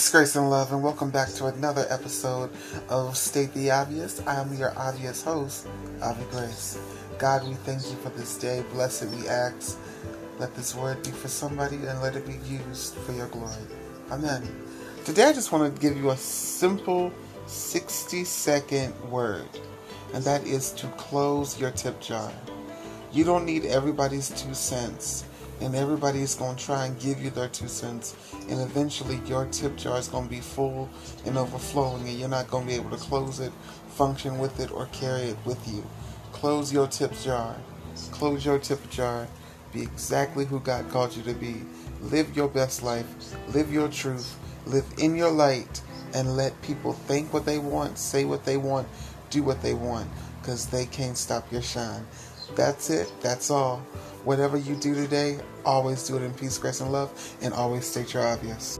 Peace, grace, and love, and welcome back to another episode of State the Obvious. I am your obvious host, Avi Grace. God, we thank you for this day. Blessed we ask. Let this word be for somebody and let it be used for your glory. Amen. Today, I just want to give you a simple 60 second word, and that is to close your tip jar. You don't need everybody's two cents and everybody's going to try and give you their two cents and eventually your tip jar is going to be full and overflowing and you're not going to be able to close it function with it or carry it with you. Close your tip jar. Close your tip jar. Be exactly who god called you to be. Live your best life. Live your truth. Live in your light and let people think what they want say what they want do what they want because they can't stop your shine that's it that's all Whatever you do today, always do it in peace, grace, and love, and always state your obvious.